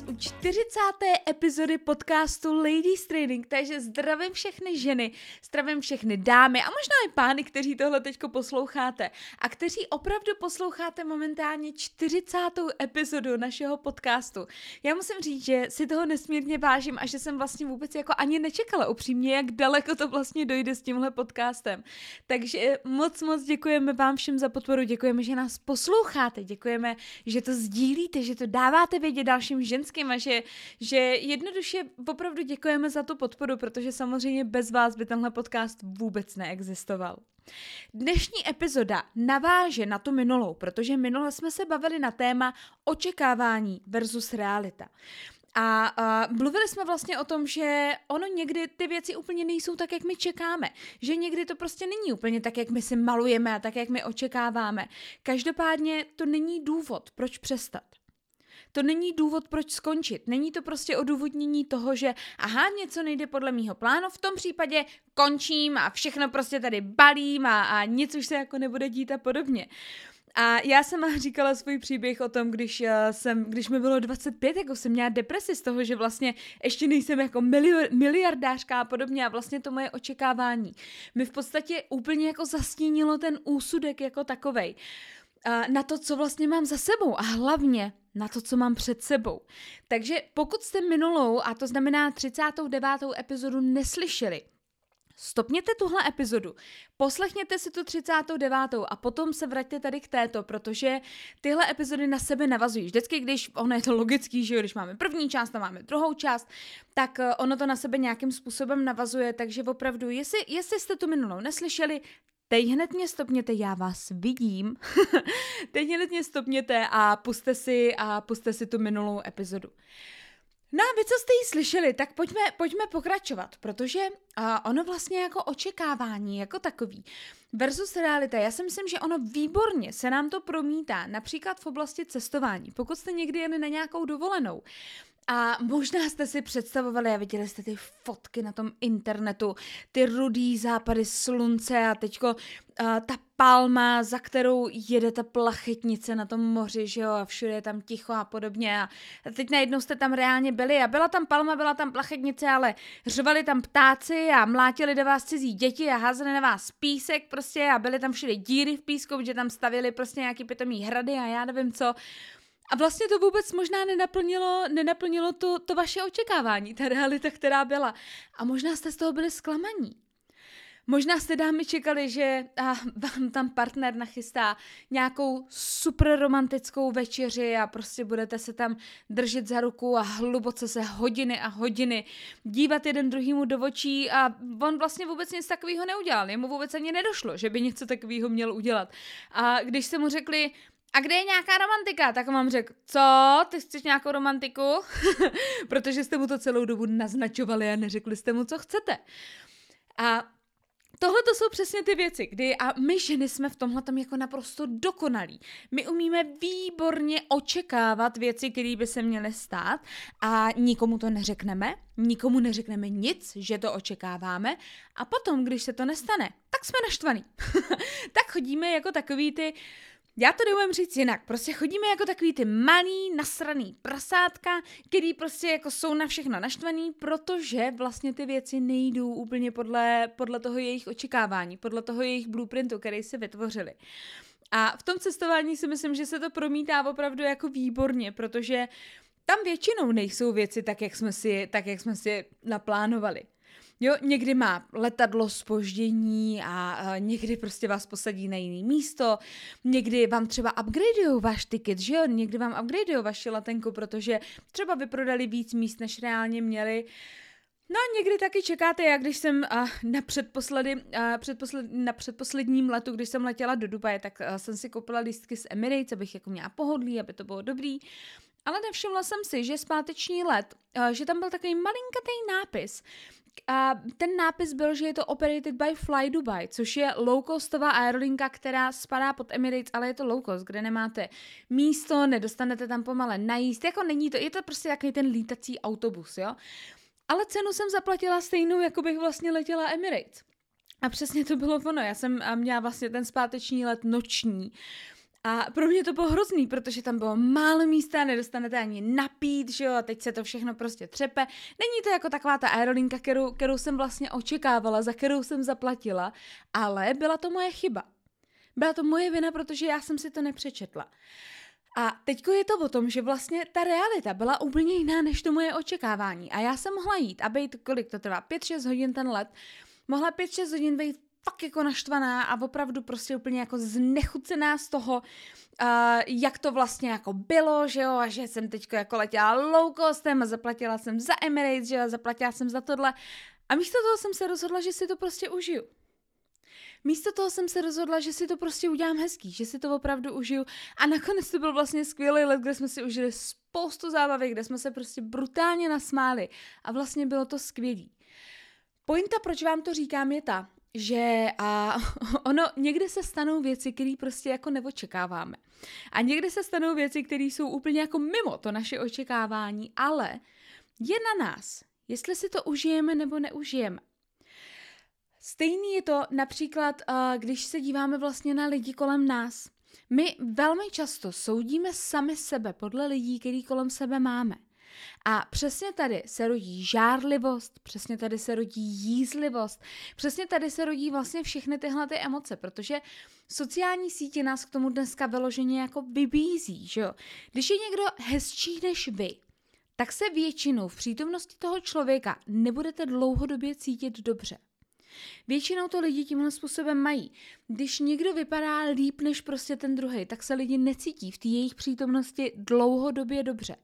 vás u 40. epizody podcastu Ladies Training, takže zdravím všechny ženy, zdravím všechny dámy a možná i pány, kteří tohle teďko posloucháte a kteří opravdu posloucháte momentálně 40. epizodu našeho podcastu. Já musím říct, že si toho nesmírně vážím a že jsem vlastně vůbec jako ani nečekala upřímně, jak daleko to vlastně dojde s tímhle podcastem. Takže moc, moc děkujeme vám všem za podporu, děkujeme, že nás posloucháte, děkujeme, že to sdílíte, že to dáváte vědět dalším ženským a že, že jednoduše opravdu děkujeme za tu podporu, protože samozřejmě bez vás by tenhle podcast vůbec neexistoval. Dnešní epizoda naváže na tu minulou, protože minule jsme se bavili na téma očekávání versus realita. A, a mluvili jsme vlastně o tom, že ono někdy ty věci úplně nejsou tak, jak my čekáme. Že někdy to prostě není úplně tak, jak my si malujeme a tak, jak my očekáváme. Každopádně to není důvod, proč přestat. To není důvod, proč skončit. Není to prostě odůvodnění toho, že aha, něco nejde podle mýho plánu, v tom případě končím a všechno prostě tady balím a, a nic už se jako nebude dít a podobně. A já jsem říkala svůj příběh o tom, když, eh, jsem, když mi bylo 25, jako jsem měla depresi z toho, že vlastně ještě nejsem jako miliardářka a podobně a vlastně to moje očekávání mi v podstatě úplně jako zastínilo ten úsudek jako takovej na to, co vlastně mám za sebou a hlavně na to, co mám před sebou. Takže pokud jste minulou, a to znamená 39. epizodu, neslyšeli, Stopněte tuhle epizodu, poslechněte si tu 39. a potom se vraťte tady k této, protože tyhle epizody na sebe navazují. Vždycky, když, ono je to logický, že když máme první část a máme druhou část, tak eh, ono to na sebe nějakým způsobem navazuje, takže opravdu, jestli, jestli jste tu minulou neslyšeli, Teď hned mě stopněte, já vás vidím. Teď hned mě stopněte a puste si, a puste si tu minulou epizodu. No a vy, co jste ji slyšeli, tak pojďme, pojďme pokračovat, protože uh, ono vlastně jako očekávání, jako takový, versus realita, já si myslím, že ono výborně se nám to promítá, například v oblasti cestování. Pokud jste někdy jeli na nějakou dovolenou, a možná jste si představovali a viděli jste ty fotky na tom internetu, ty rudý západy slunce a teďko uh, ta palma, za kterou jede ta plachetnice na tom moři, že jo, a všude je tam ticho a podobně. A teď najednou jste tam reálně byli a byla tam palma, byla tam plachetnice, ale řvali tam ptáci a mlátili do vás cizí děti a házeli na vás písek prostě a byly tam všude díry v písku, že tam stavili prostě nějaký pitomý hrady a já nevím co. A vlastně to vůbec možná nenaplnilo, nenaplnilo to, to vaše očekávání, ta realita, která byla. A možná jste z toho byli zklamaní. Možná jste dámy čekali, že a, vám tam partner nachystá nějakou super romantickou večeři a prostě budete se tam držet za ruku a hluboce se hodiny a hodiny dívat jeden druhýmu do očí a on vlastně vůbec nic takového neudělal. Jemu vůbec ani nedošlo, že by něco takového měl udělat. A když se mu řekli, a kde je nějaká romantika? Tak vám řekl, co, ty chceš nějakou romantiku? Protože jste mu to celou dobu naznačovali a neřekli jste mu, co chcete. A Tohle to jsou přesně ty věci, kdy a my ženy jsme v tomhle tam jako naprosto dokonalí. My umíme výborně očekávat věci, které by se měly stát a nikomu to neřekneme, nikomu neřekneme nic, že to očekáváme a potom, když se to nestane, tak jsme naštvaný. tak chodíme jako takový ty já to neumím říct jinak. Prostě chodíme jako takový ty malý, nasraný prasátka, který prostě jako jsou na všechno naštvaný, protože vlastně ty věci nejdou úplně podle, podle toho jejich očekávání, podle toho jejich blueprintu, který si vytvořili. A v tom cestování si myslím, že se to promítá opravdu jako výborně, protože tam většinou nejsou věci tak, jak jsme si, tak, jak jsme si naplánovali. Jo, někdy má letadlo spoždění a, a někdy prostě vás posadí na jiný místo, někdy vám třeba upgradeují váš tiket, že jo, někdy vám upgradeují vaši letenku, protože třeba vyprodali víc míst, než reálně měli. No a někdy taky čekáte, jak když jsem uh, na, předposledy, předposled, na předposledním letu, když jsem letěla do Dubaje, tak jsem si koupila lístky z Emirates, abych jako měla pohodlí, aby to bylo dobrý. Ale nevšimla jsem si, že zpáteční let, že tam byl takový malinkatý nápis, a ten nápis byl, že je to operated by Fly Dubai, což je low-costová aerolinka, která spadá pod Emirates, ale je to low-cost, kde nemáte místo, nedostanete tam pomale najíst, jako není to, je to prostě takový ten lítací autobus, jo. Ale cenu jsem zaplatila stejnou, jako bych vlastně letěla Emirates. A přesně to bylo ono, já jsem měla vlastně ten zpáteční let noční. A pro mě to bylo hrozný, protože tam bylo málo místa, nedostanete ani napít, že jo, a teď se to všechno prostě třepe. Není to jako taková ta aerolinka, kterou, kterou jsem vlastně očekávala, za kterou jsem zaplatila, ale byla to moje chyba. Byla to moje vina, protože já jsem si to nepřečetla. A teďko je to o tom, že vlastně ta realita byla úplně jiná než to moje očekávání. A já jsem mohla jít a být, kolik to trvá, 5-6 hodin ten let, mohla 5-6 hodin být fakt jako naštvaná a opravdu prostě úplně jako znechucená z toho, uh, jak to vlastně jako bylo, že jo, a že jsem teďko jako letěla low costem a zaplatila jsem za Emirates, že jo, a zaplatila jsem za tohle. A místo toho jsem se rozhodla, že si to prostě užiju. Místo toho jsem se rozhodla, že si to prostě udělám hezký, že si to opravdu užiju. A nakonec to byl vlastně skvělý let, kde jsme si užili spoustu zábavy, kde jsme se prostě brutálně nasmáli. A vlastně bylo to skvělý. Pointa, proč vám to říkám, je ta, že a ono, někdy se stanou věci, které prostě jako neočekáváme. A někdy se stanou věci, které jsou úplně jako mimo to naše očekávání, ale je na nás, jestli si to užijeme nebo neužijeme. Stejný je to například, když se díváme vlastně na lidi kolem nás. My velmi často soudíme sami sebe podle lidí, který kolem sebe máme. A přesně tady se rodí žárlivost, přesně tady se rodí jízlivost, přesně tady se rodí vlastně všechny tyhle ty emoce, protože sociální sítě nás k tomu dneska vyloženě jako vybízí, že jo. Když je někdo hezčí než vy, tak se většinou v přítomnosti toho člověka nebudete dlouhodobě cítit dobře. Většinou to lidi tímhle způsobem mají. Když někdo vypadá líp než prostě ten druhý, tak se lidi necítí v té jejich přítomnosti dlouhodobě dobře.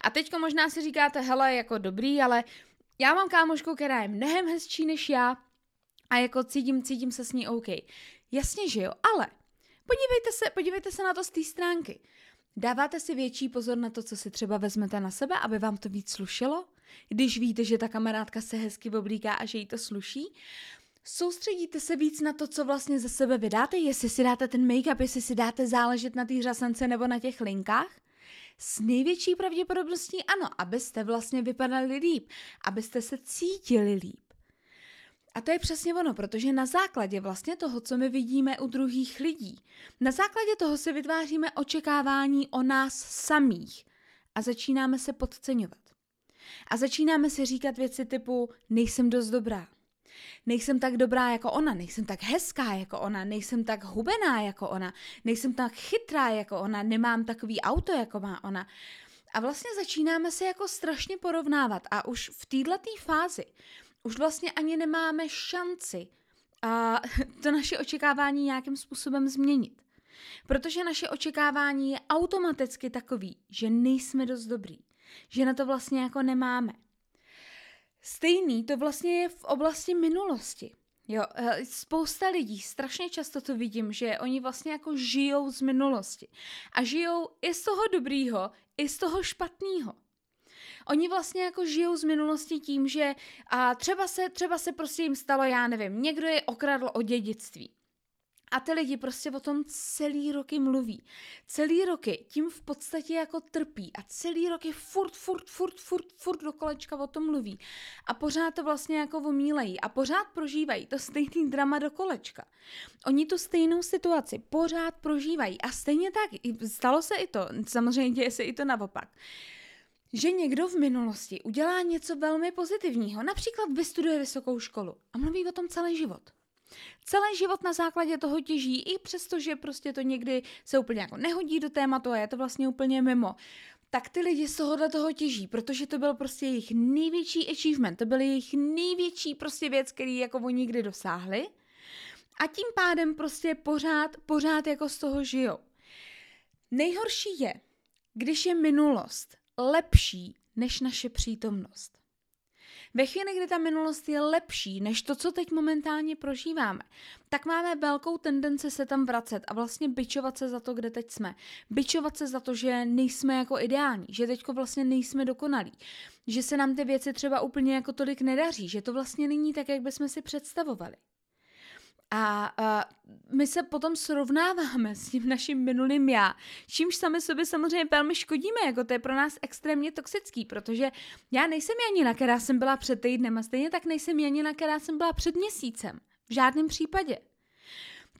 A teďko možná si říkáte, hele, jako dobrý, ale já mám kámošku, která je mnohem hezčí než já a jako cítím, cítím se s ní OK. Jasně, že jo, ale podívejte se, podívejte se na to z té stránky. Dáváte si větší pozor na to, co si třeba vezmete na sebe, aby vám to víc slušelo? Když víte, že ta kamarádka se hezky oblíká a že jí to sluší? Soustředíte se víc na to, co vlastně ze sebe vydáte, jestli si dáte ten make-up, jestli si dáte záležet na té řasence nebo na těch linkách? S největší pravděpodobností ano, abyste vlastně vypadali líp, abyste se cítili líp. A to je přesně ono, protože na základě vlastně toho, co my vidíme u druhých lidí, na základě toho si vytváříme očekávání o nás samých a začínáme se podceňovat. A začínáme si říkat věci typu nejsem dost dobrá, nejsem tak dobrá jako ona, nejsem tak hezká jako ona, nejsem tak hubená jako ona, nejsem tak chytrá jako ona, nemám takový auto jako má ona. A vlastně začínáme se jako strašně porovnávat a už v této fázi už vlastně ani nemáme šanci a to naše očekávání nějakým způsobem změnit. Protože naše očekávání je automaticky takový, že nejsme dost dobrý, že na to vlastně jako nemáme. Stejný to vlastně je v oblasti minulosti. Jo, eh, spousta lidí, strašně často to vidím, že oni vlastně jako žijou z minulosti. A žijou i z toho dobrýho, i z toho špatného. Oni vlastně jako žijou z minulosti tím, že a třeba se, třeba se prostě jim stalo, já nevím, někdo je okradl o dědictví. A ty lidi prostě o tom celý roky mluví. Celý roky tím v podstatě jako trpí a celý roky furt, furt, furt, furt, furt do kolečka o tom mluví. A pořád to vlastně jako omílejí a pořád prožívají to stejný drama do kolečka. Oni tu stejnou situaci pořád prožívají a stejně tak, stalo se i to, samozřejmě děje se i to naopak že někdo v minulosti udělá něco velmi pozitivního, například vystuduje vysokou školu a mluví o tom celý život. Celý život na základě toho těží, i přesto, že prostě to někdy se úplně jako nehodí do tématu a je to vlastně úplně mimo. Tak ty lidi z tohohle toho těží, protože to byl prostě jejich největší achievement, to byl jejich největší prostě věc, který jako oni nikdy dosáhli. A tím pádem prostě pořád, pořád jako z toho žijou. Nejhorší je, když je minulost lepší než naše přítomnost. Ve chvíli, kdy ta minulost je lepší než to, co teď momentálně prožíváme, tak máme velkou tendenci se tam vracet a vlastně byčovat se za to, kde teď jsme. Byčovat se za to, že nejsme jako ideální, že teďko vlastně nejsme dokonalí, že se nám ty věci třeba úplně jako tolik nedaří, že to vlastně není tak, jak bychom si představovali. A, a my se potom srovnáváme s tím naším minulým já, čímž sami sobě samozřejmě velmi škodíme, jako to je pro nás extrémně toxický, protože já nejsem Janina, která jsem byla před týdnem a stejně tak nejsem Janina, která jsem byla před měsícem. V žádném případě.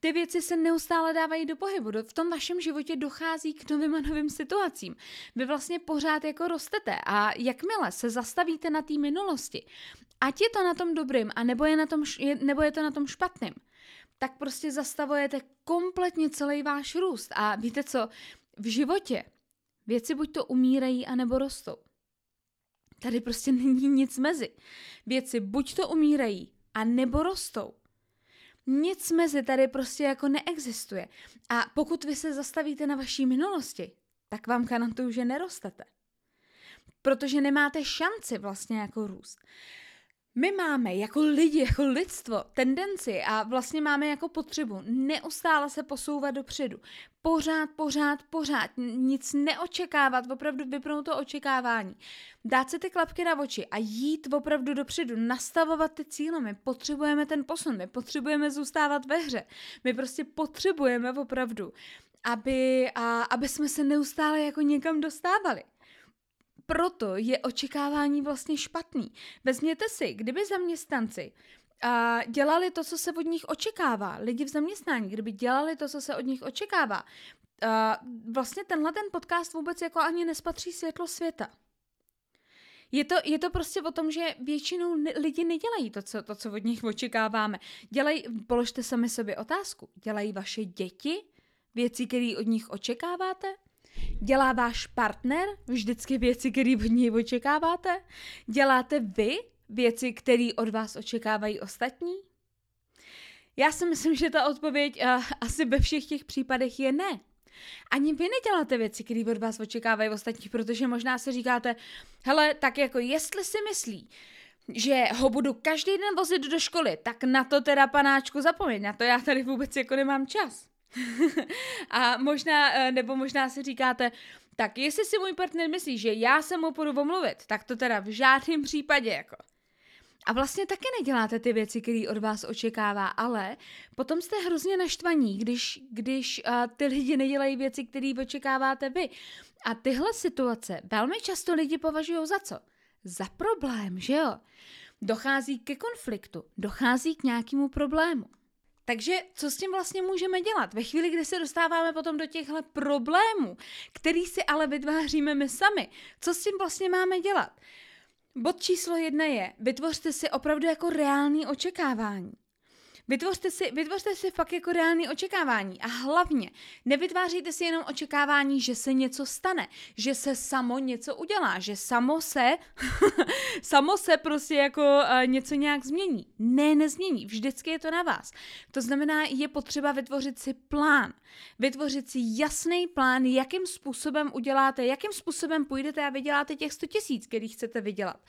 Ty věci se neustále dávají do pohybu. V tom vašem životě dochází k novým a novým situacím. Vy vlastně pořád jako rostete a jakmile se zastavíte na té minulosti, ať je to na tom dobrým, a nebo je, na tom, nebo je to na tom špatným, tak prostě zastavujete kompletně celý váš růst. A víte co, v životě věci buď to umírají, anebo rostou. Tady prostě není nic mezi. Věci buď to umírají, a nebo rostou. Nic mezi tady prostě jako neexistuje. A pokud vy se zastavíte na vaší minulosti, tak vám garantuju, že nerostete. Protože nemáte šanci vlastně jako růst. My máme jako lidi, jako lidstvo tendenci a vlastně máme jako potřebu neustále se posouvat dopředu. Pořád, pořád, pořád. Nic neočekávat, opravdu vypnout to očekávání. Dát si ty klapky na oči a jít opravdu dopředu, nastavovat ty cíle. My potřebujeme ten posun, my potřebujeme zůstávat ve hře. My prostě potřebujeme opravdu, aby, a, aby jsme se neustále jako někam dostávali proto je očekávání vlastně špatný. Vezměte si, kdyby zaměstnanci a dělali to, co se od nich očekává, lidi v zaměstnání, kdyby dělali to, co se od nich očekává, a vlastně tenhle ten podcast vůbec jako ani nespatří světlo světa. Je to, je to prostě o tom, že většinou lidi nedělají to co, to, co od nich očekáváme. Dělají, položte sami sobě otázku, dělají vaše děti věci, které od nich očekáváte? Dělá váš partner vždycky věci, které od něj očekáváte? Děláte vy věci, které od vás očekávají ostatní? Já si myslím, že ta odpověď uh, asi ve všech těch případech je ne. Ani vy neděláte věci, které od vás očekávají ostatní, protože možná si říkáte, hele, tak jako jestli si myslí, že ho budu každý den vozit do školy, tak na to teda panáčku zapomeň, na to já tady vůbec jako nemám čas. A možná, eh, nebo možná si říkáte, tak jestli si můj partner myslí, že já se mu půjdu omluvit, tak to teda v žádném případě jako. A vlastně taky neděláte ty věci, které od vás očekává, ale potom jste hrozně naštvaní, když, když uh, ty lidi nedělají věci, které očekáváte vy. A tyhle situace velmi často lidi považují za co? Za problém, že jo? Dochází ke konfliktu, dochází k nějakému problému. Takže co s tím vlastně můžeme dělat? Ve chvíli, kdy se dostáváme potom do těchto problémů, který si ale vytváříme my sami, co s tím vlastně máme dělat? Bod číslo jedna je, vytvořte si opravdu jako reální očekávání. Vytvořte si, vytvořte si fakt jako reální očekávání a hlavně nevytvářejte si jenom očekávání, že se něco stane, že se samo něco udělá, že samo se, samo se prostě jako uh, něco nějak změní. Ne, nezmění, vždycky je to na vás. To znamená, je potřeba vytvořit si plán, vytvořit si jasný plán, jakým způsobem uděláte, jakým způsobem půjdete a vyděláte těch 100 tisíc, který chcete vydělat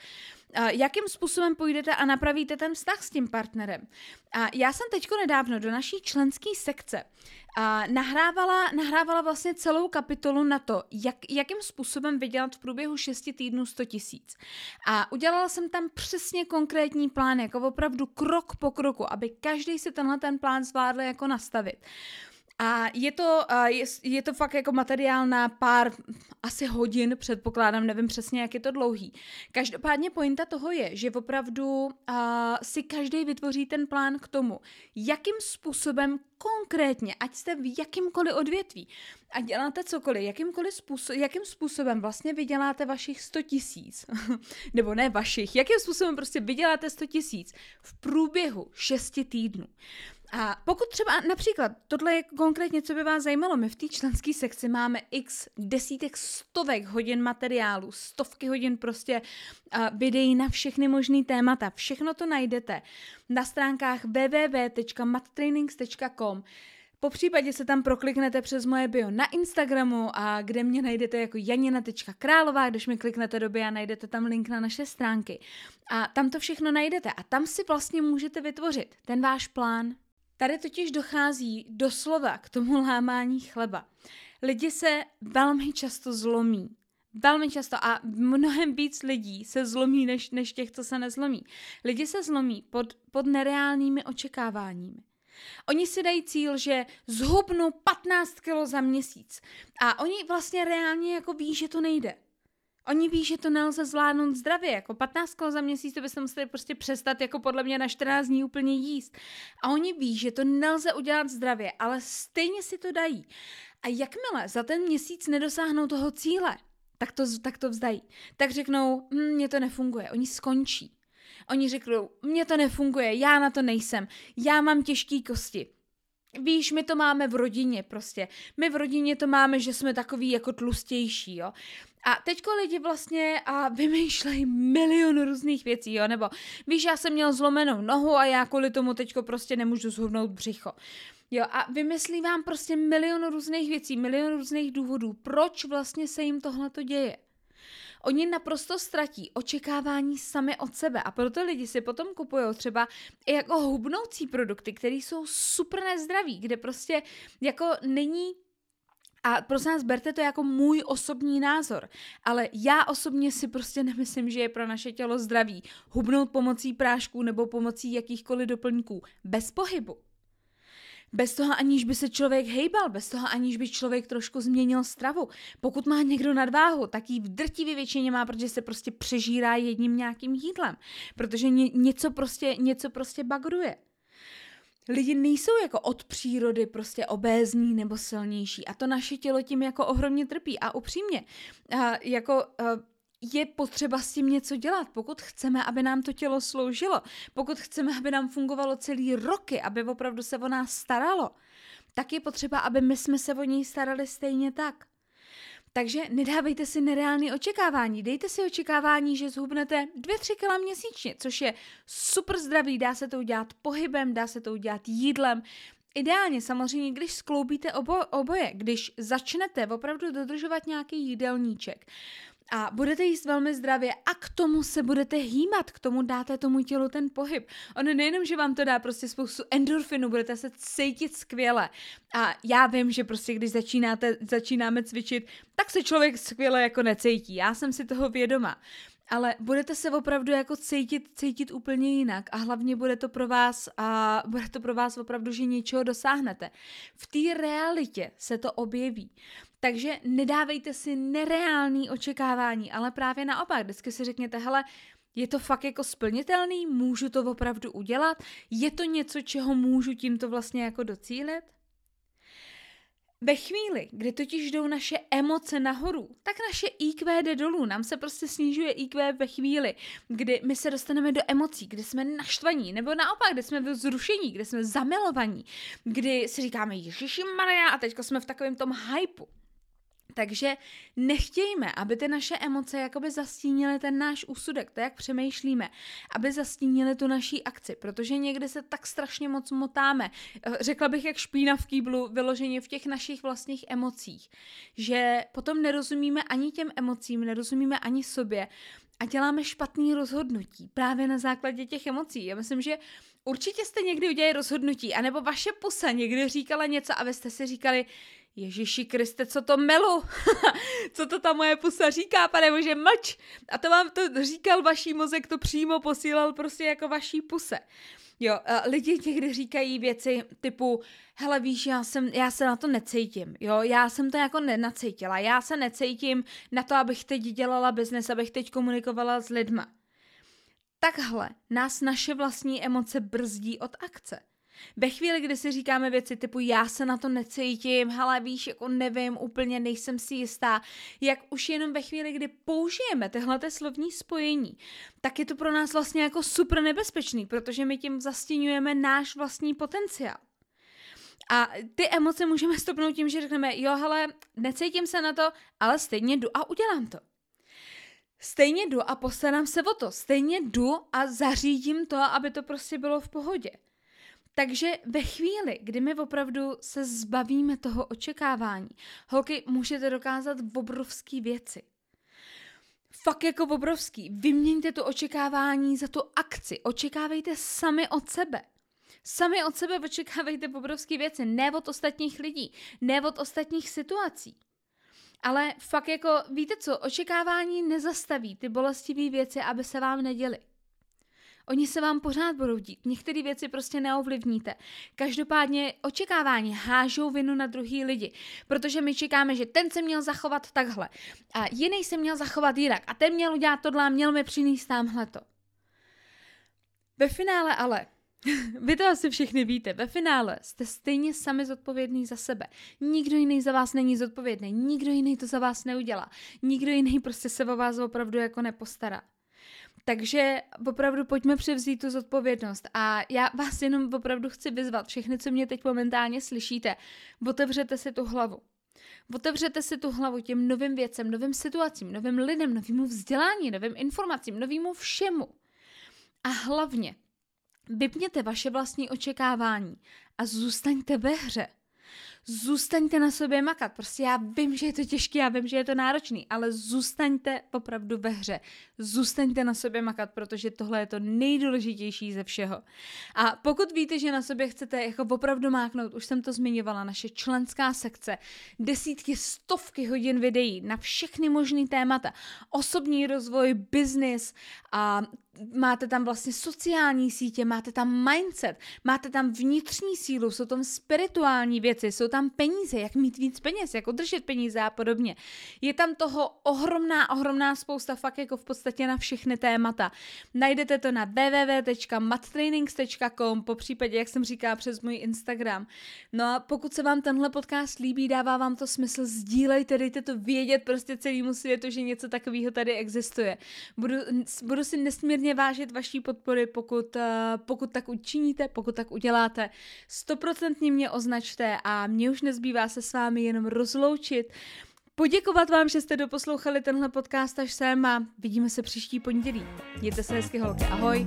jakým způsobem půjdete a napravíte ten vztah s tím partnerem. A já jsem teďko nedávno do naší členské sekce a nahrávala, nahrávala vlastně celou kapitolu na to, jak, jakým způsobem vydělat v průběhu 6 týdnů 100 tisíc. A udělala jsem tam přesně konkrétní plán, jako opravdu krok po kroku, aby každý si tenhle ten plán zvládl jako nastavit. A je to, je, je to fakt jako materiál na pár asi hodin, předpokládám, nevím přesně, jak je to dlouhý. Každopádně pointa toho je, že opravdu uh, si každý vytvoří ten plán k tomu, jakým způsobem konkrétně, ať jste v jakýmkoliv odvětví a děláte cokoliv, jakýmkoliv způsob, jakým způsobem vlastně vyděláte vašich 100 tisíc, nebo ne vašich, jakým způsobem prostě vyděláte 100 tisíc v průběhu 6 týdnů. A pokud třeba například, tohle je konkrétně, co by vás zajímalo, my v té členské sekci máme x desítek, stovek hodin materiálu, stovky hodin prostě uh, videí na všechny možné témata. Všechno to najdete na stránkách www.mattrainings.com. Po případě se tam prokliknete přes moje bio na Instagramu a kde mě najdete jako janina.králová, když mi kliknete do bio, najdete tam link na naše stránky. A tam to všechno najdete a tam si vlastně můžete vytvořit ten váš plán, Tady totiž dochází doslova k tomu lámání chleba. Lidi se velmi často zlomí. Velmi často a mnohem víc lidí se zlomí, než, než těch, co se nezlomí. Lidi se zlomí pod, pod nereálnými očekáváními. Oni si dají cíl, že zhubnou 15 kg za měsíc. A oni vlastně reálně jako ví, že to nejde. Oni ví, že to nelze zvládnout zdravě, jako 15 kg za měsíc, to byste museli prostě přestat jako podle mě na 14 dní úplně jíst. A oni ví, že to nelze udělat zdravě, ale stejně si to dají. A jakmile za ten měsíc nedosáhnou toho cíle, tak to, tak to vzdají. Tak řeknou, hm, mně to nefunguje, oni skončí. Oni řeknou, mně to nefunguje, já na to nejsem, já mám těžké kosti. Víš, my to máme v rodině prostě. My v rodině to máme, že jsme takový jako tlustější, jo. A teďko lidi vlastně a vymýšlejí milion různých věcí, jo, nebo víš, já jsem měl zlomenou nohu a já kvůli tomu teďko prostě nemůžu zhubnout břicho. Jo, a vymyslí vám prostě milion různých věcí, milion různých důvodů, proč vlastně se jim tohle to děje. Oni naprosto ztratí očekávání sami od sebe a proto lidi si potom kupují třeba i jako hubnoucí produkty, které jsou super nezdraví, kde prostě jako není a prosím nás, berte to jako můj osobní názor, ale já osobně si prostě nemyslím, že je pro naše tělo zdravý hubnout pomocí prášků nebo pomocí jakýchkoliv doplňků bez pohybu. Bez toho aniž by se člověk hejbal, bez toho aniž by člověk trošku změnil stravu. Pokud má někdo nadváhu, tak ji v drtivé většině má, protože se prostě přežírá jedním nějakým jídlem. Protože ně, něco prostě, něco prostě bagruje. Lidi nejsou jako od přírody prostě obézní nebo silnější a to naše tělo tím jako ohromně trpí a upřímně, a jako a je potřeba s tím něco dělat, pokud chceme, aby nám to tělo sloužilo, pokud chceme, aby nám fungovalo celý roky, aby opravdu se o nás staralo, tak je potřeba, aby my jsme se o něj starali stejně tak. Takže nedávejte si nereálné očekávání. Dejte si očekávání, že zhubnete 2-3 kg měsíčně, což je super zdravý. Dá se to udělat pohybem, dá se to udělat jídlem. Ideálně samozřejmě, když skloubíte obo, oboje, když začnete opravdu dodržovat nějaký jídelníček, a budete jíst velmi zdravě a k tomu se budete hýmat, k tomu dáte tomu tělu ten pohyb. Ono nejenom, že vám to dá prostě spoustu endorfinu, budete se cítit skvěle. A já vím, že prostě když začínáte, začínáme cvičit, tak se člověk skvěle jako necítí. Já jsem si toho vědoma ale budete se opravdu jako cítit, cítit úplně jinak a hlavně bude to pro vás a bude to pro vás opravdu, že něčeho dosáhnete. V té realitě se to objeví. Takže nedávejte si nereální očekávání, ale právě naopak, vždycky si řekněte, hele, je to fakt jako splnitelný, můžu to opravdu udělat, je to něco, čeho můžu tímto vlastně jako docílit? Ve chvíli, kdy totiž jdou naše emoce nahoru, tak naše IQ jde dolů. Nám se prostě snižuje IQ ve chvíli, kdy my se dostaneme do emocí, kdy jsme naštvaní, nebo naopak, kdy jsme v zrušení, kdy jsme zamilovaní, kdy si říkáme Ježiši Maria a teďko jsme v takovém tom hypu. Takže nechtějme, aby ty naše emoce jakoby zastínily ten náš úsudek, to, jak přemýšlíme, aby zastínily tu naší akci, protože někdy se tak strašně moc motáme. Eh, řekla bych, jak špína v kýblu, vyloženě v těch našich vlastních emocích, že potom nerozumíme ani těm emocím, nerozumíme ani sobě a děláme špatný rozhodnutí právě na základě těch emocí. Já myslím, že určitě jste někdy udělali rozhodnutí, anebo vaše pusa někdy říkala něco a vy jste si říkali, Ježíši Kriste, co to melu? co to ta moje pusa říká, pane bože, mlč! A to vám to říkal vaší mozek, to přímo posílal prostě jako vaší puse. Jo, lidi někdy říkají věci typu, hele víš, já, jsem, já se na to necítím, jo, já jsem to jako nenacítila, já se necítím na to, abych teď dělala biznes, abych teď komunikovala s lidma. Takhle nás naše vlastní emoce brzdí od akce. Ve chvíli, kdy si říkáme věci typu já se na to necítím, hele víš, jako nevím, úplně nejsem si jistá, jak už jenom ve chvíli, kdy použijeme tyhle slovní spojení, tak je to pro nás vlastně jako super nebezpečný, protože my tím zastínujeme náš vlastní potenciál. A ty emoce můžeme stopnout tím, že řekneme, jo, hele, necítím se na to, ale stejně jdu a udělám to. Stejně jdu a postarám se o to. Stejně jdu a zařídím to, aby to prostě bylo v pohodě. Takže ve chvíli, kdy my opravdu se zbavíme toho očekávání, holky, můžete dokázat obrovské věci. Fakt jako obrovský. Vyměňte to očekávání za tu akci. Očekávejte sami od sebe. Sami od sebe očekávejte obrovské věci, ne od ostatních lidí, ne od ostatních situací. Ale fakt jako, víte co, očekávání nezastaví ty bolestivé věci, aby se vám neděly. Oni se vám pořád budou dít. Některé věci prostě neovlivníte. Každopádně očekávání hážou vinu na druhý lidi, protože my čekáme, že ten se měl zachovat takhle a jiný se měl zachovat jinak a ten měl udělat tohle a měl mi přinést tamhle to. Ve finále ale vy to asi všichni víte. Ve finále jste stejně sami zodpovědný za sebe. Nikdo jiný za vás není zodpovědný. Nikdo jiný to za vás neudělá. Nikdo jiný prostě se o vás opravdu jako nepostará. Takže opravdu pojďme převzít tu zodpovědnost. A já vás jenom opravdu chci vyzvat, všechny, co mě teď momentálně slyšíte, otevřete si tu hlavu. Otevřete si tu hlavu těm novým věcem, novým situacím, novým lidem, novému vzdělání, novým informacím, novému všemu. A hlavně Vypněte vaše vlastní očekávání a zůstaňte ve hře zůstaňte na sobě makat. Prostě já vím, že je to těžké, já vím, že je to náročný, ale zůstaňte opravdu ve hře. Zůstaňte na sobě makat, protože tohle je to nejdůležitější ze všeho. A pokud víte, že na sobě chcete jako opravdu máknout, už jsem to zmiňovala, naše členská sekce, desítky, stovky hodin videí na všechny možné témata, osobní rozvoj, biznis a máte tam vlastně sociální sítě, máte tam mindset, máte tam vnitřní sílu, jsou tam spirituální věci, jsou tam peníze, jak mít víc peněz, jak udržet peníze a podobně. Je tam toho ohromná, ohromná spousta fakt jako v podstatě na všechny témata. Najdete to na www.mattrainings.com, po případě, jak jsem říkala, přes můj Instagram. No a pokud se vám tenhle podcast líbí, dává vám to smysl, sdílejte, dejte to vědět prostě celému světu, že něco takového tady existuje. Budu, budu si nesmírně nesmírně vážit vaší podpory, pokud, eh, pokud tak učiníte, pokud tak uděláte. Stoprocentně mě označte a mě už nezbývá se s vámi jenom rozloučit. Poděkovat vám, že jste doposlouchali tenhle podcast až sem a vidíme se příští pondělí. Mějte se hezky holky, ahoj!